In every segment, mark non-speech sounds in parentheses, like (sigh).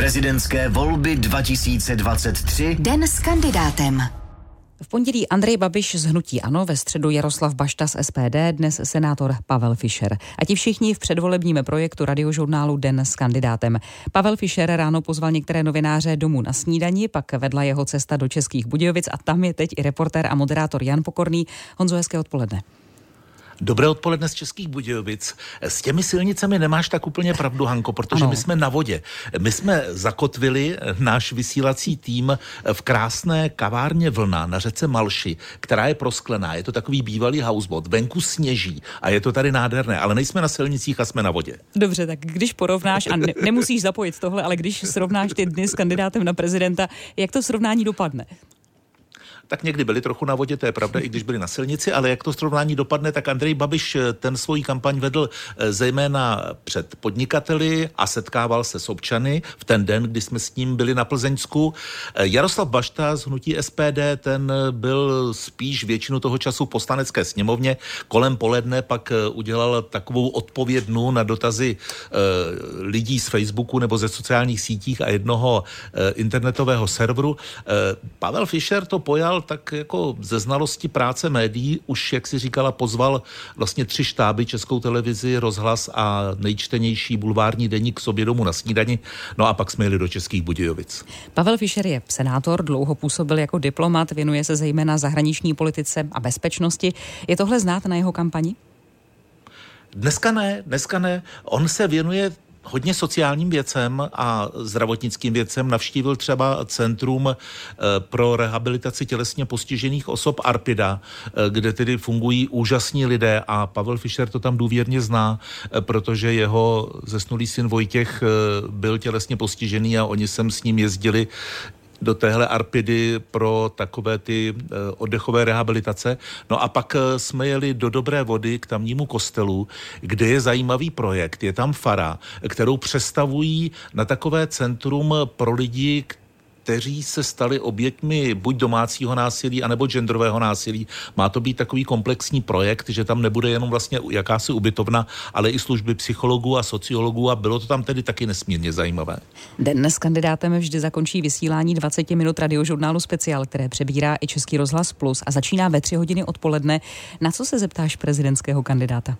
Prezidentské volby 2023. Den s kandidátem. V pondělí Andrej Babiš z Hnutí Ano, ve středu Jaroslav Bašta z SPD, dnes senátor Pavel Fischer. A ti všichni v předvolebním projektu radiožurnálu Den s kandidátem. Pavel Fischer ráno pozval některé novináře domů na snídani, pak vedla jeho cesta do Českých Budějovic a tam je teď i reportér a moderátor Jan Pokorný. Honzo, hezké odpoledne. Dobré odpoledne z Českých Budějovic. S těmi silnicemi nemáš tak úplně pravdu, Hanko, protože ano. my jsme na vodě. My jsme zakotvili náš vysílací tým v krásné kavárně Vlna na řece Malši, která je prosklená. Je to takový bývalý houseboat. Venku sněží a je to tady nádherné, ale nejsme na silnicích a jsme na vodě. Dobře, tak když porovnáš, a ne, nemusíš zapojit tohle, ale když srovnáš ty dny s kandidátem na prezidenta, jak to srovnání dopadne? Tak někdy byli trochu na vodě, to je pravda, i když byli na silnici, ale jak to srovnání dopadne, tak Andrej Babiš eh, ten svoji kampaň vedl eh, zejména před podnikateli a setkával se s občany v ten den, kdy jsme s ním byli na Plzeňsku. Eh, Jaroslav Bašta z hnutí SPD, ten byl spíš většinu toho času v poslanecké sněmovně. Kolem poledne pak udělal takovou odpovědnu na dotazy lidí z Facebooku nebo ze sociálních sítích a jednoho internetového serveru. Pavel Fischer to pojal tak jako ze znalosti práce médií už, jak si říkala, pozval vlastně tři štáby, Českou televizi, rozhlas a nejčtenější bulvární deník k sobě domů na snídani. No a pak jsme jeli do Českých Budějovic. Pavel Fischer je senátor, dlouho působil jako diplomat, věnuje se zejména zahraniční politice a bezpečnosti. Je tohle znát na jeho kampani? Dneska ne, dneska ne. On se věnuje hodně sociálním věcem a zdravotnickým věcem. Navštívil třeba Centrum eh, pro rehabilitaci tělesně postižených osob Arpida, eh, kde tedy fungují úžasní lidé a Pavel Fischer to tam důvěrně zná, eh, protože jeho zesnulý syn Vojtěch byl tělesně postižený a oni sem s ním jezdili do téhle Arpidy pro takové ty eh, oddechové rehabilitace. No a pak eh, jsme jeli do Dobré vody k tamnímu kostelu, kde je zajímavý projekt. Je tam fara, kterou přestavují na takové centrum pro lidi, kteří se stali oběťmi buď domácího násilí, anebo genderového násilí. Má to být takový komplexní projekt, že tam nebude jenom vlastně jakási ubytovna, ale i služby psychologů a sociologů a bylo to tam tedy taky nesmírně zajímavé. Den s kandidátem vždy zakončí vysílání 20 minut radiožurnálu Speciál, které přebírá i Český rozhlas Plus a začíná ve 3 hodiny odpoledne. Na co se zeptáš prezidentského kandidáta?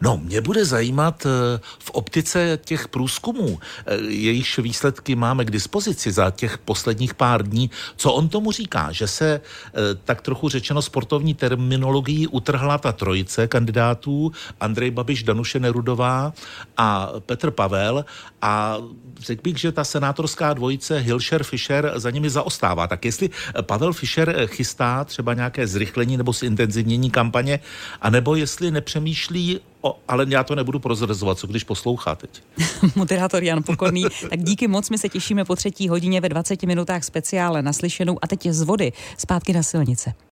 No, mě bude zajímat eh, v optice těch průzkumů, eh, jejichž výsledky máme k dispozici za těch posledních pár dní, co on tomu říká, že se eh, tak trochu řečeno sportovní terminologií utrhla ta trojice kandidátů, Andrej Babiš, Danuše Nerudová a Petr Pavel a řekl bych, že ta senátorská dvojice Hilšer Fischer za nimi zaostává. Tak jestli Pavel Fischer chystá třeba nějaké zrychlení nebo zintenzivnění kampaně, anebo jestli nepřemýšlí O, ale já to nebudu prozrazovat, co když poslouchá teď. (laughs) Moderátor Jan Pokorný, tak díky moc, my se těšíme po třetí hodině ve 20 minutách speciále naslyšenou a teď je z vody zpátky na silnice.